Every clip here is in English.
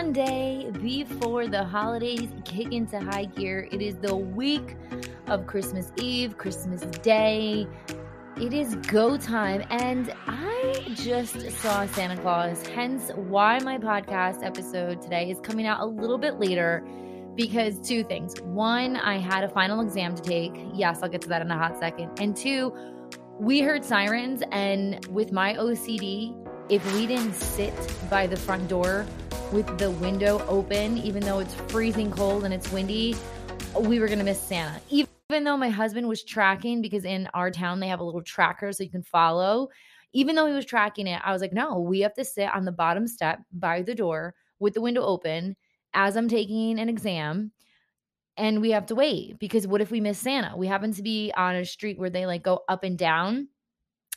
Sunday before the holidays kick into high gear. It is the week of Christmas Eve, Christmas Day. It is go time, and I just saw Santa Claus, hence why my podcast episode today is coming out a little bit later. Because two things. One, I had a final exam to take. Yes, I'll get to that in a hot second. And two, we heard sirens, and with my OCD, if we didn't sit by the front door with the window open, even though it's freezing cold and it's windy, we were going to miss Santa. Even though my husband was tracking, because in our town they have a little tracker so you can follow. Even though he was tracking it, I was like, no, we have to sit on the bottom step by the door with the window open as I'm taking an exam. And we have to wait because what if we miss Santa? We happen to be on a street where they like go up and down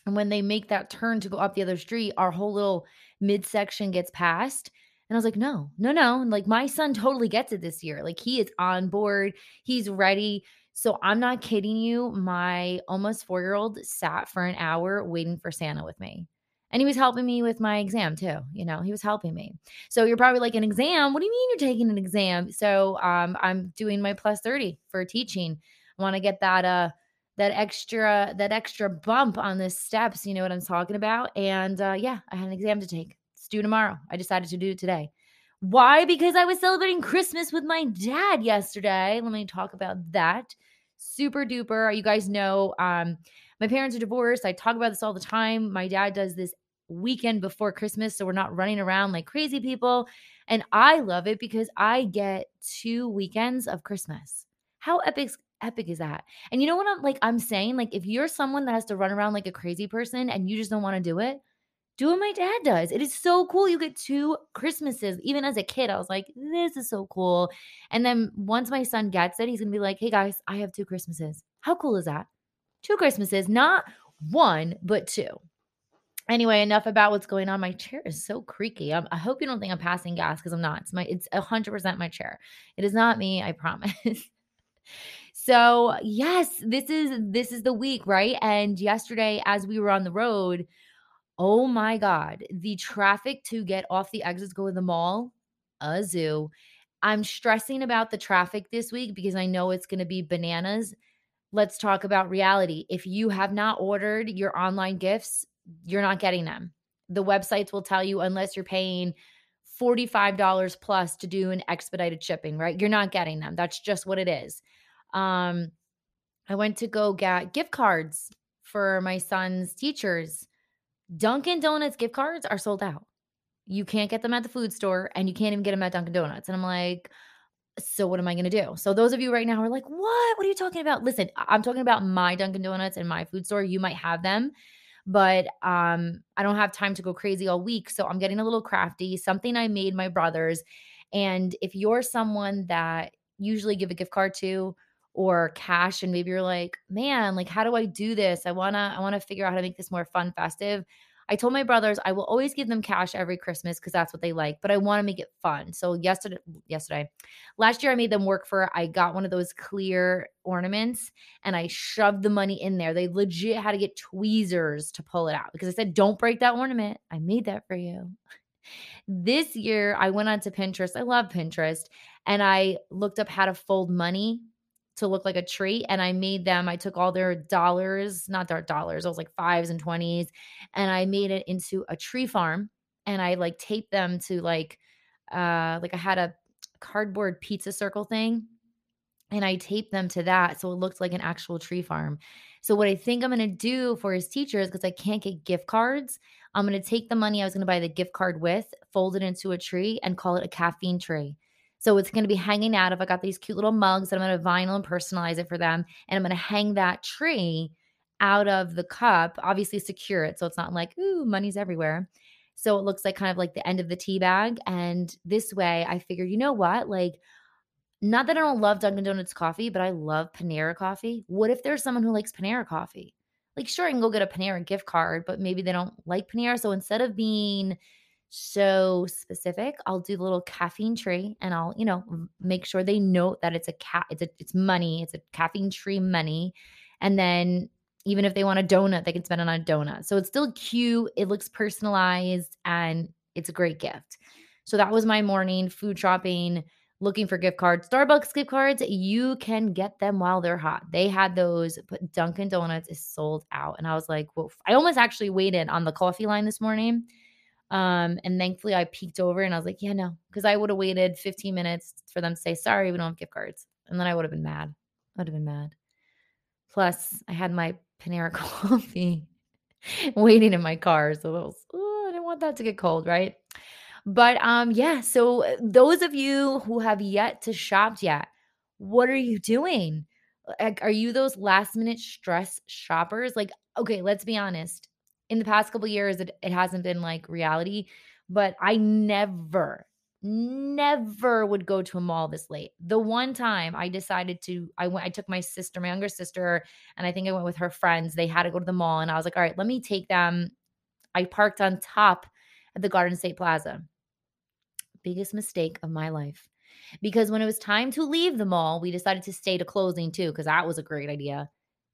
and when they make that turn to go up the other street, our whole little midsection gets passed. And I was like, no, no, no. And like my son totally gets it this year. Like he is on board, he's ready. So I'm not kidding you. My almost four year old sat for an hour waiting for Santa with me. And he was helping me with my exam too. You know, he was helping me. So you're probably like, an exam? What do you mean you're taking an exam? So um, I'm doing my plus 30 for teaching. I want to get that uh that extra that extra bump on the steps you know what i'm talking about and uh, yeah i had an exam to take it's due tomorrow. I decided to do it today. Why? Because i was celebrating christmas with my dad yesterday. Let me talk about that. Super duper. You guys know um my parents are divorced. I talk about this all the time. My dad does this weekend before christmas so we're not running around like crazy people. And i love it because i get two weekends of christmas. How epic epic is that? And you know what I'm like I'm saying? Like if you're someone that has to run around like a crazy person and you just don't want to do it, do what my dad does. It is so cool. You get two Christmases. Even as a kid, I was like, this is so cool. And then once my son gets it, he's going to be like, hey guys, I have two Christmases. How cool is that? Two Christmases, not one, but two. Anyway, enough about what's going on. My chair is so creaky. I'm, i hope you don't think I'm passing gas because I'm not. It's my it's hundred percent my chair. It is not me. I promise. So, yes, this is this is the week, right? And yesterday as we were on the road, oh my god, the traffic to get off the exits go to the mall, a zoo. I'm stressing about the traffic this week because I know it's going to be bananas. Let's talk about reality. If you have not ordered your online gifts, you're not getting them. The websites will tell you unless you're paying $45 plus to do an expedited shipping, right? You're not getting them. That's just what it is. Um, I went to go get gift cards for my son's teachers. Dunkin' Donuts gift cards are sold out. You can't get them at the food store and you can't even get them at Dunkin' Donuts. And I'm like, so what am I going to do? So those of you right now are like, what? What are you talking about? Listen, I'm talking about my Dunkin' Donuts and my food store. You might have them, but um, I don't have time to go crazy all week. So I'm getting a little crafty, something I made my brothers. And if you're someone that usually give a gift card to, or cash and maybe you're like man like how do i do this? I want to i want to figure out how to make this more fun festive. I told my brothers i will always give them cash every christmas because that's what they like but i want to make it fun. So yesterday yesterday last year i made them work for i got one of those clear ornaments and i shoved the money in there. They legit had to get tweezers to pull it out because i said don't break that ornament. I made that for you. This year i went onto pinterest i love pinterest and i looked up how to fold money to look like a tree and I made them I took all their dollars, not their dollars, it was like 5s and 20s and I made it into a tree farm and I like taped them to like uh like I had a cardboard pizza circle thing and I taped them to that so it looked like an actual tree farm. So what I think I'm going to do for his teachers because I can't get gift cards, I'm going to take the money I was going to buy the gift card with, fold it into a tree and call it a caffeine tree. So it's going to be hanging out. If I got these cute little mugs that I'm going to vinyl and personalize it for them, and I'm going to hang that tree out of the cup, obviously secure it. So it's not like, ooh, money's everywhere. So it looks like kind of like the end of the tea bag. And this way I figured, you know what? Like, not that I don't love Dunkin' Donuts coffee, but I love Panera coffee. What if there's someone who likes Panera coffee? Like, sure, I can go get a Panera gift card, but maybe they don't like Panera. So instead of being so specific. I'll do the little caffeine tree and I'll, you know, make sure they note that it's a cat, it's a it's money, it's a caffeine tree money. And then Even if they want a donut, they can spend it on a donut. So it's still cute. It looks personalized and it's a great gift. So that was my morning food shopping, looking for gift cards. Starbucks gift cards, you can get them while they're hot. They had those, but Dunkin' Donuts is sold out. And I was like, whoa. I almost actually waited on the coffee line this morning. Um, and thankfully I peeked over and I was like, yeah, no, because I would have waited 15 minutes for them to say, sorry, we don't have gift cards. And then I would have been mad. I would have been mad. Plus, I had my Panera coffee waiting in my car. So was, oh, I didn't want that to get cold, right? But um, yeah, so uh, those of you who have yet to shop yet, what are you doing? Like, are you those last minute stress shoppers? Like, okay, let's be honest. In the past couple years, it, it hasn't been like reality, but I never, never would go to a mall this late. The one time I decided to, I went, I took my sister, my younger sister, and I think I went with her friends. They had to go to the mall, and I was like, all right, let me take them. I parked on top at the Garden State Plaza biggest mistake of my life. Because when it was time to leave the mall, we decided to stay to closing too, because that was a great idea.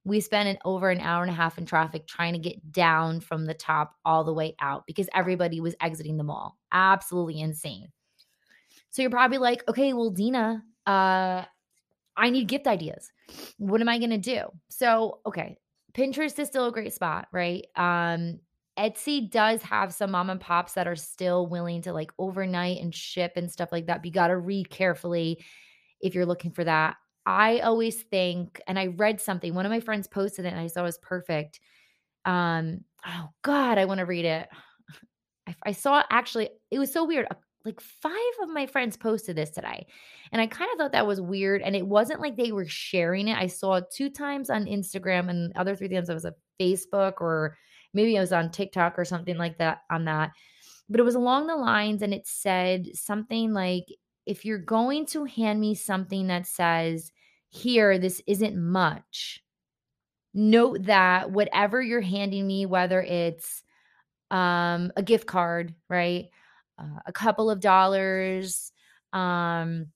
We spent an, over an hour and a half in traffic trying to get down from the top all the way out because everybody was exiting the mall. Absolutely insane. So you're probably like, okay, well, Dina, uh, I need gift ideas. What am I to do? So, okay, Pinterest is still a great spot, right? Um, Etsy does have some mom and pops that are still willing to like overnight and ship and stuff like that. But you got to read carefully if you're looking for that. I always think, and I read something, one of my friends posted it and I saw it was perfect. Um, oh God, I want to read it. I, I saw actually, it was so weird. Like five of my friends posted this today. And I kind of thought that was weird. And it wasn't like they were sharing it. I saw two times on Instagram and other three times it was a Facebook or maybe I was on TikTok or something like that on that. But it was along the lines and it said something like, if you're going to hand me something that says, here, this isn't much, note that whatever you're handing me, whether it's um, a gift card, right? Uh, a couple of dollars, um,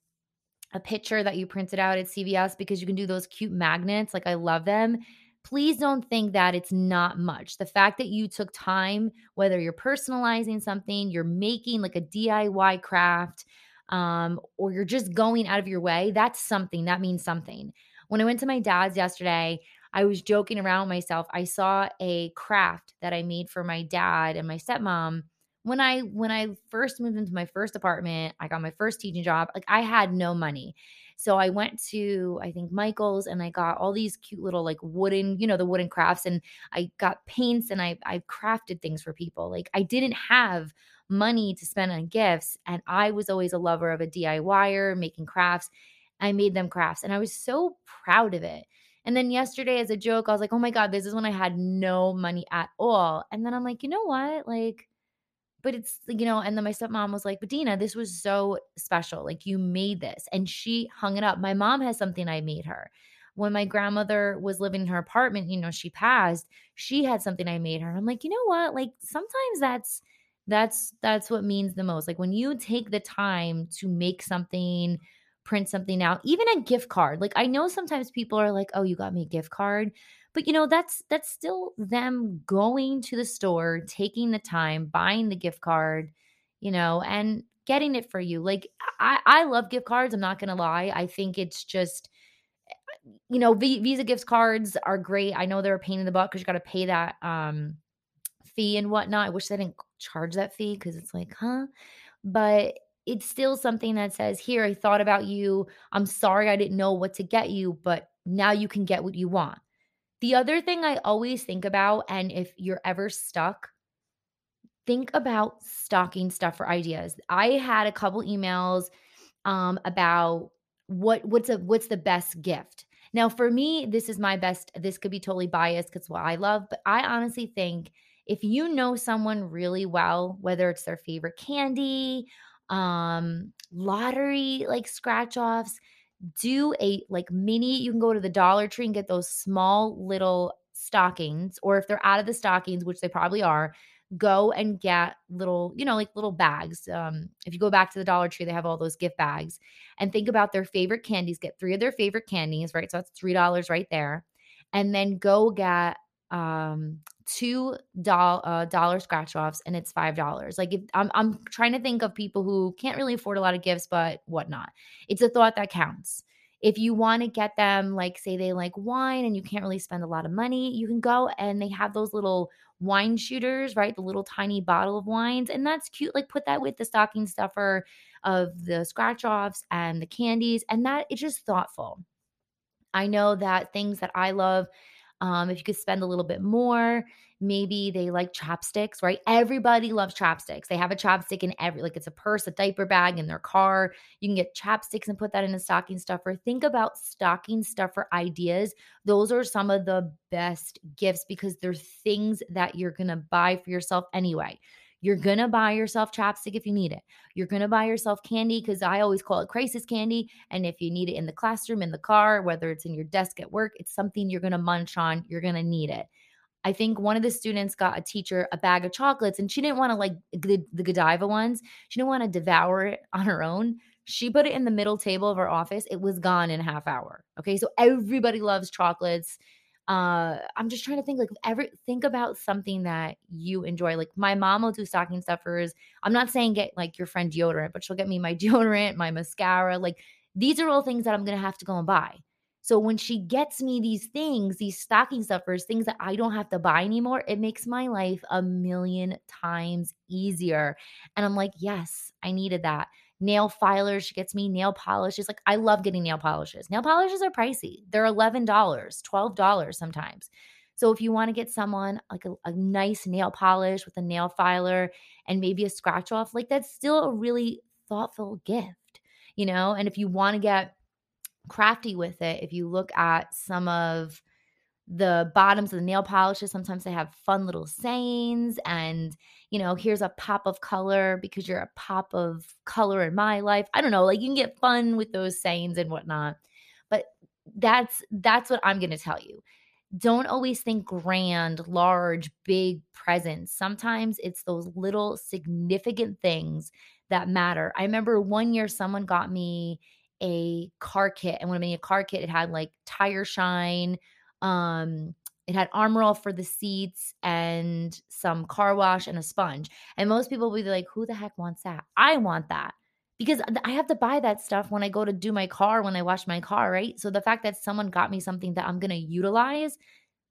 a picture that you printed out at CVS because you can do those cute magnets. Like, I love them please don't think that it's not much. The fact that you took time, whether you're personalizing something, you're making like a DIY craft, um, or you're just going out of your way, that's something. That means something. When I went to my dad's yesterday, I was joking around myself. I saw a craft that I made for my dad and my stepmom when I when I first moved into my first apartment, I got my first teaching job. Like I had no money. So I went to, I think, Michael's and I got all these cute little like wooden, you know, the wooden crafts and I got paints and I, I crafted things for people. Like I didn't have money to spend on gifts. And I was always a lover of a DIYer, making crafts. I made them crafts and I was so proud of it. And then yesterday, as a joke, I was like, oh my God, this is when I had no money at all. And then I'm like, you know what? Like, but it's you know and then my stepmom was like but dina this was so special like you made this and she hung it up my mom has something i made her when my grandmother was living in her apartment you know she passed she had something i made her i'm like you know what like sometimes that's that's that's what means the most like when you take the time to make something print something out even a gift card like i know sometimes people are like oh you got me a gift card but you know, that's that's still them going to the store, taking the time, buying the gift card, you know, and getting it for you. Like I I love gift cards, I'm not to lie. I think it's just you know, v- Visa gift cards are great. I know they're a pain in the butt because you got to pay that um fee and whatnot. I wish they didn't charge that fee because it's like, huh? But it's still something that says, Here, I thought about you. I'm sorry I didn't know what to get you, but now you can get what you want. The other thing I always think about, and if you're ever stuck, think about stocking stuff for ideas. I had a couple emails um, about what what's a what's the best gift. Now, for me, this is my best. This could be totally biased because what I love, but I honestly think if you know someone really well, whether it's their favorite candy, um, lottery like scratch offs, do a like mini you can go to the dollar tree and get those small little stockings or if they're out of the stockings which they probably are go and get little you know like little bags um if you go back to the dollar tree they have all those gift bags and think about their favorite candies get three of their favorite candies right so that's three dollars right there and then go get um two doll uh, dollar scratch offs and it's five dollars. Like if I'm, I'm trying to think of people who can't really afford a lot of gifts but whatnot. It's a thought that counts. If you want to get them like say they like wine and you can't really spend a lot of money you can go and they have those little wine shooters right? The little tiny bottle of wines and that's cute. Like put that with the stocking stuffer of the scratch offs and the candies and that it's just thoughtful. I know that things that i love um, if you could spend a little bit more, maybe they like chapsticks, right? Everybody loves chapsticks. They have a chapstick in every, like it's a purse, a diaper bag in their car. You can get chapsticks and put that in a stocking stuffer. Think about stocking stuffer ideas. Those are some of the best gifts because they're things that you're going to buy for yourself anyway. You're going to buy yourself chapstick if you need it. You're going to buy yourself candy because I always call it crisis candy. And if you need it in the classroom, in the car, whether it's in your desk at work, it's something you're going to munch on. You're going to need it. I think one of the students got a teacher a bag of chocolates and she didn't want to like the, the Godiva ones. She didn't want to devour it on her own. She put it in the middle table of her office. It was gone in a half hour. Okay. So everybody loves chocolates uh i'm just trying to think like every think about something that you enjoy like my mom will do stocking stuffers. I'm not saying get like your friend deodorant but she'll get me my deodorant my mascara like these are all things that i'm gonna have to go and buy. So when she gets me these things these stocking stuffers things that i don't have to buy anymore it makes my life a million times easier. And i'm like yes i needed that nail filers. She gets me nail polishes. Like I love getting nail polishes. Nail polishes are pricey. They're $11, $12 sometimes. So if you want to get someone like a, a, nice nail polish with a nail filer and maybe a scratch off, like that's still a really thoughtful gift, you know? And if you want to get crafty with it, if you look at some of the bottoms of the nail polishes, sometimes they have fun little sayings and you know, here's a pop of color because you're a pop of color in my life. I don't know, like you can get fun with those sayings and whatnot. But that's that's what I'm gonna tell you. Don't always think grand, large, big presents. Sometimes it's those little significant things that matter. I remember one year someone got me a car kit, and when I mean a car kit, it had like tire shine, um, it had armor for the seats and some car wash and a sponge. And most people will be like, who the heck wants that? I want that because I have to buy that stuff when I go to do my car, when I wash my car, right? So the fact that someone got me something that I'm going to utilize,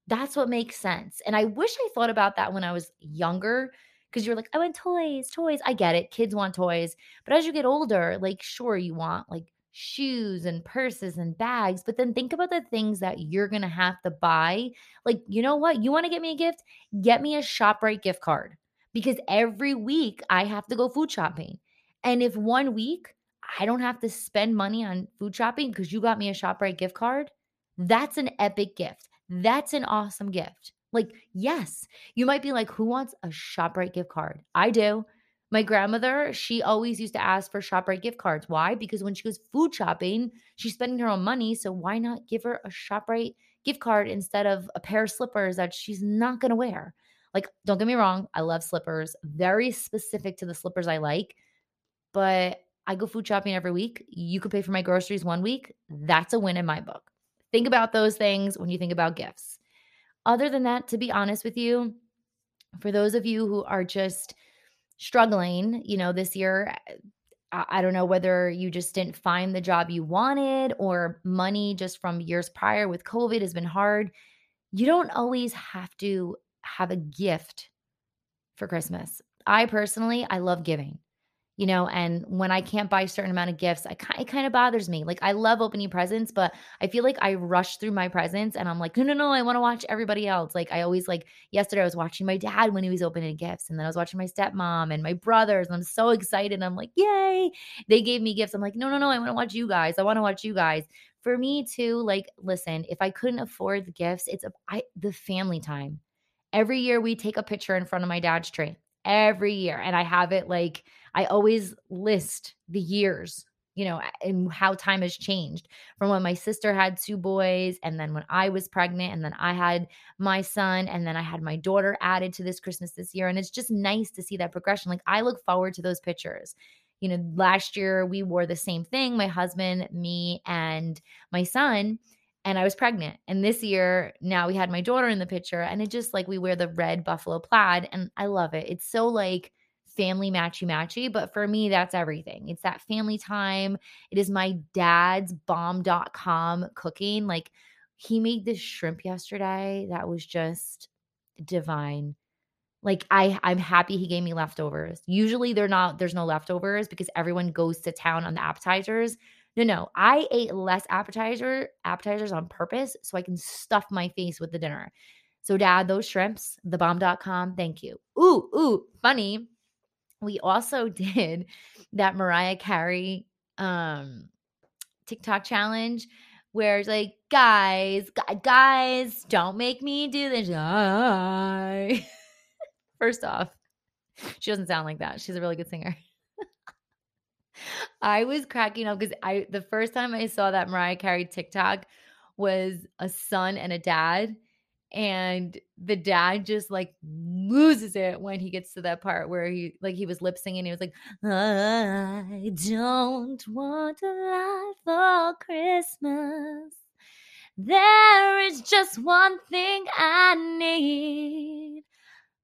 that's what makes sense. And I wish I thought about that when I was younger because you're like, I want toys, toys. I get it. Kids want toys. But as you get older, like, sure, you want like shoes and purses and bags, but then think about the things that you're going to have to buy. Like, you know what? You want to get me a gift? Get me a ShopRite gift card because every week I have to go food shopping. And if one week I don't have to spend money on food shopping because you got me a ShopRite gift card, that's an epic gift. That's an awesome gift. Like, yes, you might be like, who wants a ShopRite gift card? I do. My grandmother, she always used to ask for ShopRite gift cards. Why? Because when she goes food shopping, she's spending her own money. So why not give her a ShopRite gift card instead of a pair of slippers that she's not going to wear? Like, don't get me wrong, I love slippers, very specific to the slippers I like, but I go food shopping every week. You could pay for my groceries one week. That's a win in my book. Think about those things when you think about gifts. Other than that, to be honest with you, for those of you who are just struggling, you know, this year. Eh, I, I don't know whether you just didn't find the job you wanted or money just from years prior with COVID has been hard. You don't always have to have a gift for Christmas. I personally, I love giving you know and when i can't buy a certain amount of gifts I, it kind of bothers me like i love opening presents but i feel like i rush through my presents and i'm like no no no i want to watch everybody else like i always like yesterday i was watching my dad when he was opening gifts and then i was watching my stepmom and my brothers and i'm so excited i'm like yay they gave me gifts i'm like no no no i want to watch you guys i want to watch you guys. For me too like listen if i couldn't afford the gifts it's the family time. Every year we take a picture in front of my dad's tree every year and i have it like I always list the years, you know, and how time has changed from when my sister had two boys, and then when I was pregnant, and then I had my son, and then I had my daughter added to this Christmas this year. And it's just nice to see that progression. Like, I look forward to those pictures. You know, last year we wore the same thing, my husband, me, and my son. And I was pregnant. And this year, now we had my daughter in the picture, and it just like we wear the red buffalo plaid, and I love it. It's so like family matchy matchy, but for me, that's everything. It's that family time. It is my dad's bomb.com cooking. Like he made this shrimp yesterday that was just divine. Like I I'm happy he gave me leftovers. Usually they're not there's no leftovers because everyone goes to town on the appetizers. No, no. I ate less appetizer appetizers on purpose so I can stuff my face with the dinner. So dad, those shrimps, thebomb.com, thank you. Ooh, ooh, funny. We also did that Mariah Carey um TikTok challenge where it's like, guys, guys, don't make me do this. First off, she doesn't sound like that. She's a really good singer. I was cracking up because I the first time I saw that Mariah Carey TikTok was a son and a dad. And the dad just like loses it when he gets to that part where he like he was lip singing. He was like, I don't want a lot for Christmas. There is just one thing I need.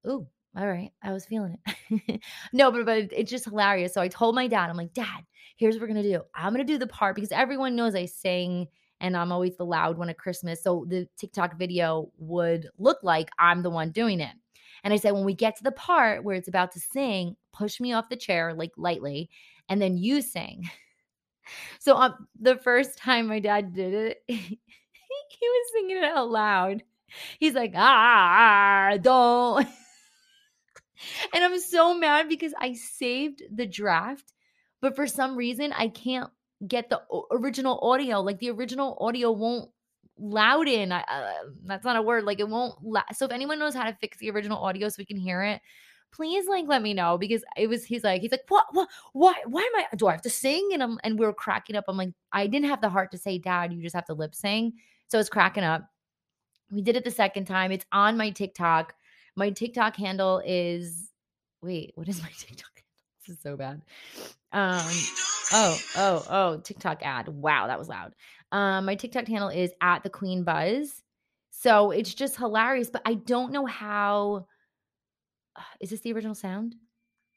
Ooh, all right. I was feeling it. no, but, but it's just hilarious. So I told my dad, I'm like, Dad, here's what we're to do. I'm to do the part because everyone knows I sing and I'm always the loud one at Christmas. So the TikTok video would look like I'm the one doing it. And I said, when we get to the part where it's about to sing, push me off the chair like lightly, and then you sing. So um, the first time my dad did it, he was singing it out loud. He's like, ah, don't. and I'm so mad because I saved the draft, but for some reason I can't get the original audio. Like the original audio won't louden. I, uh, that's not a word. Like it won't. La- so if anyone knows how to fix the original audio so we can hear it, please like let me know because it was. He's like he's like what what why why am I do I have to sing and I'm and we are cracking up. I'm like I didn't have the heart to say dad. You just have to lip sing. So it's cracking up. We did it the second time. It's on my TikTok. My TikTok handle is wait, what is my TikTok? This is so bad. Um oh, oh, oh, TikTok ad. Wow, that was loud. Um, my TikTok handle is at the Queen Buzz. So it's just hilarious, but I don't know how. Uh, this the original sound?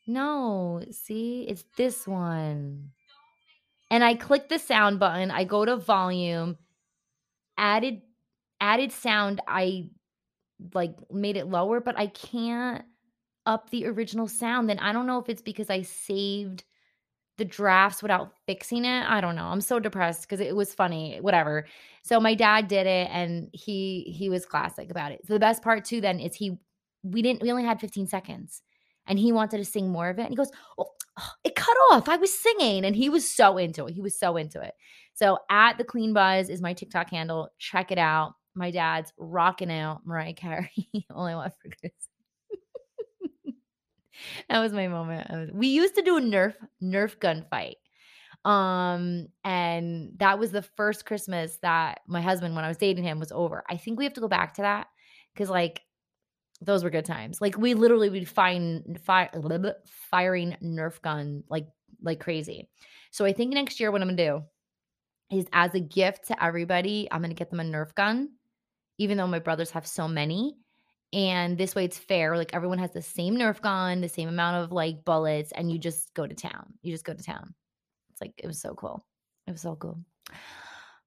No, see, it's this one. And I click the sound button, I go to volume, added added sound, I like made it lower, but I can't up the original sound. Then I don't know if it's because I saved the drafts without fixing it. I don't know. I'm so depressed because it was funny, whatever. So my dad did it and he he was classic about it. So the best part too then is he we didn't we only had 15 seconds and he wanted to sing more of it. And he goes, oh, oh, it cut off. I was singing and he was so into it. He was so into it. So at the Queen Buzz is my TikTok handle. Check it out. My dad's rocking out Mariah Carey. I want for Christmas that was my moment. We used to do a Nerf Nerf gun fight. Um, and that was the first Christmas that my husband, when I was dating him, was over. I think we have to go back to that because, like, those were good times. Like, we literally would find fire, firing Nerf gun like like crazy. So I think next year, what I'm gonna do is as a gift to everybody, I'm gonna get them a Nerf gun, even though my brothers have so many and this way it's fair like everyone has the same nerf gun the same amount of like bullets and you just go to town. You just go to town. It's like it was so cool. It was so cool.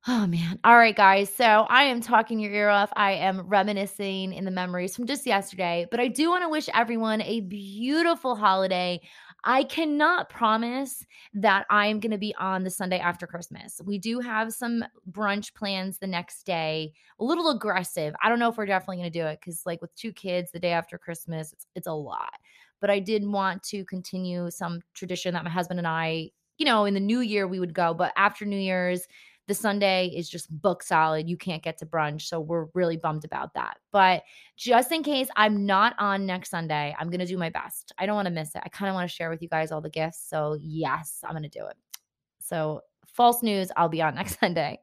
Oh man. All right guys. So i am talking your ear off. I am reminiscing in the memories from just yesterday but i do want to wish everyone a beautiful holiday I cannot promise that I'm going to be on the Sunday after Christmas. We do have some brunch plans the next day, a little aggressive. I don't know if we're definitely going to do it because, like, with two kids the day after Christmas, it's, it's a lot. But I did want to continue some tradition that my husband and I, you know, in the new year we would go, but after New Year's, the Sunday is just book solid. You can't get to brunch. So we're really bummed about that. But just in case I'm not on next Sunday, I'm going to do my best. I don't want to miss it. I kind of want to share with you guys all the gifts. So, yes, I'm going to do it. So, false news, I'll be on next Sunday.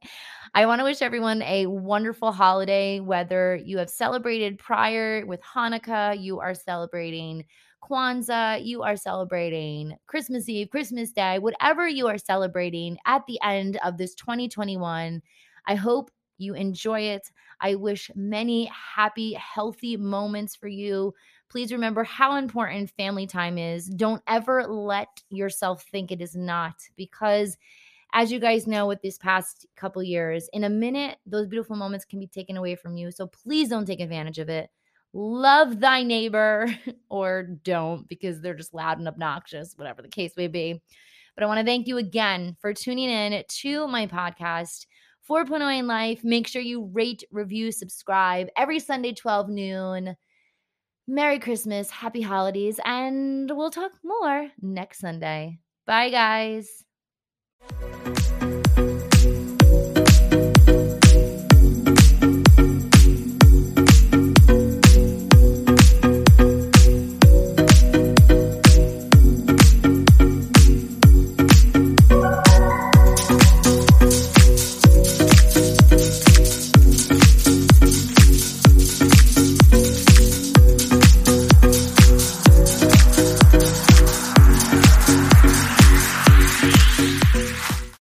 I want to wish everyone a wonderful holiday, whether you have celebrated prior with Hanukkah, you are celebrating Kwanzaa, you are celebrating Christmas Eve, Christmas Day, whatever you are celebrating at the end of this 2021. I hope you enjoy it. I wish many happy, healthy moments for you. Please remember how important family time is. Don't ever let yourself think it is not because as you guys know with this past couple years, in a minute those beautiful moments can be taken away from you. So please don't take advantage of it. Love thy neighbor or don't because they're just loud and obnoxious, whatever the case may be. But I want to thank you again for tuning in to my podcast. 4.0 in life. Make sure you rate, review, subscribe every Sunday, 12 noon. Merry Christmas, happy holidays, and we'll talk more next Sunday. Bye, guys.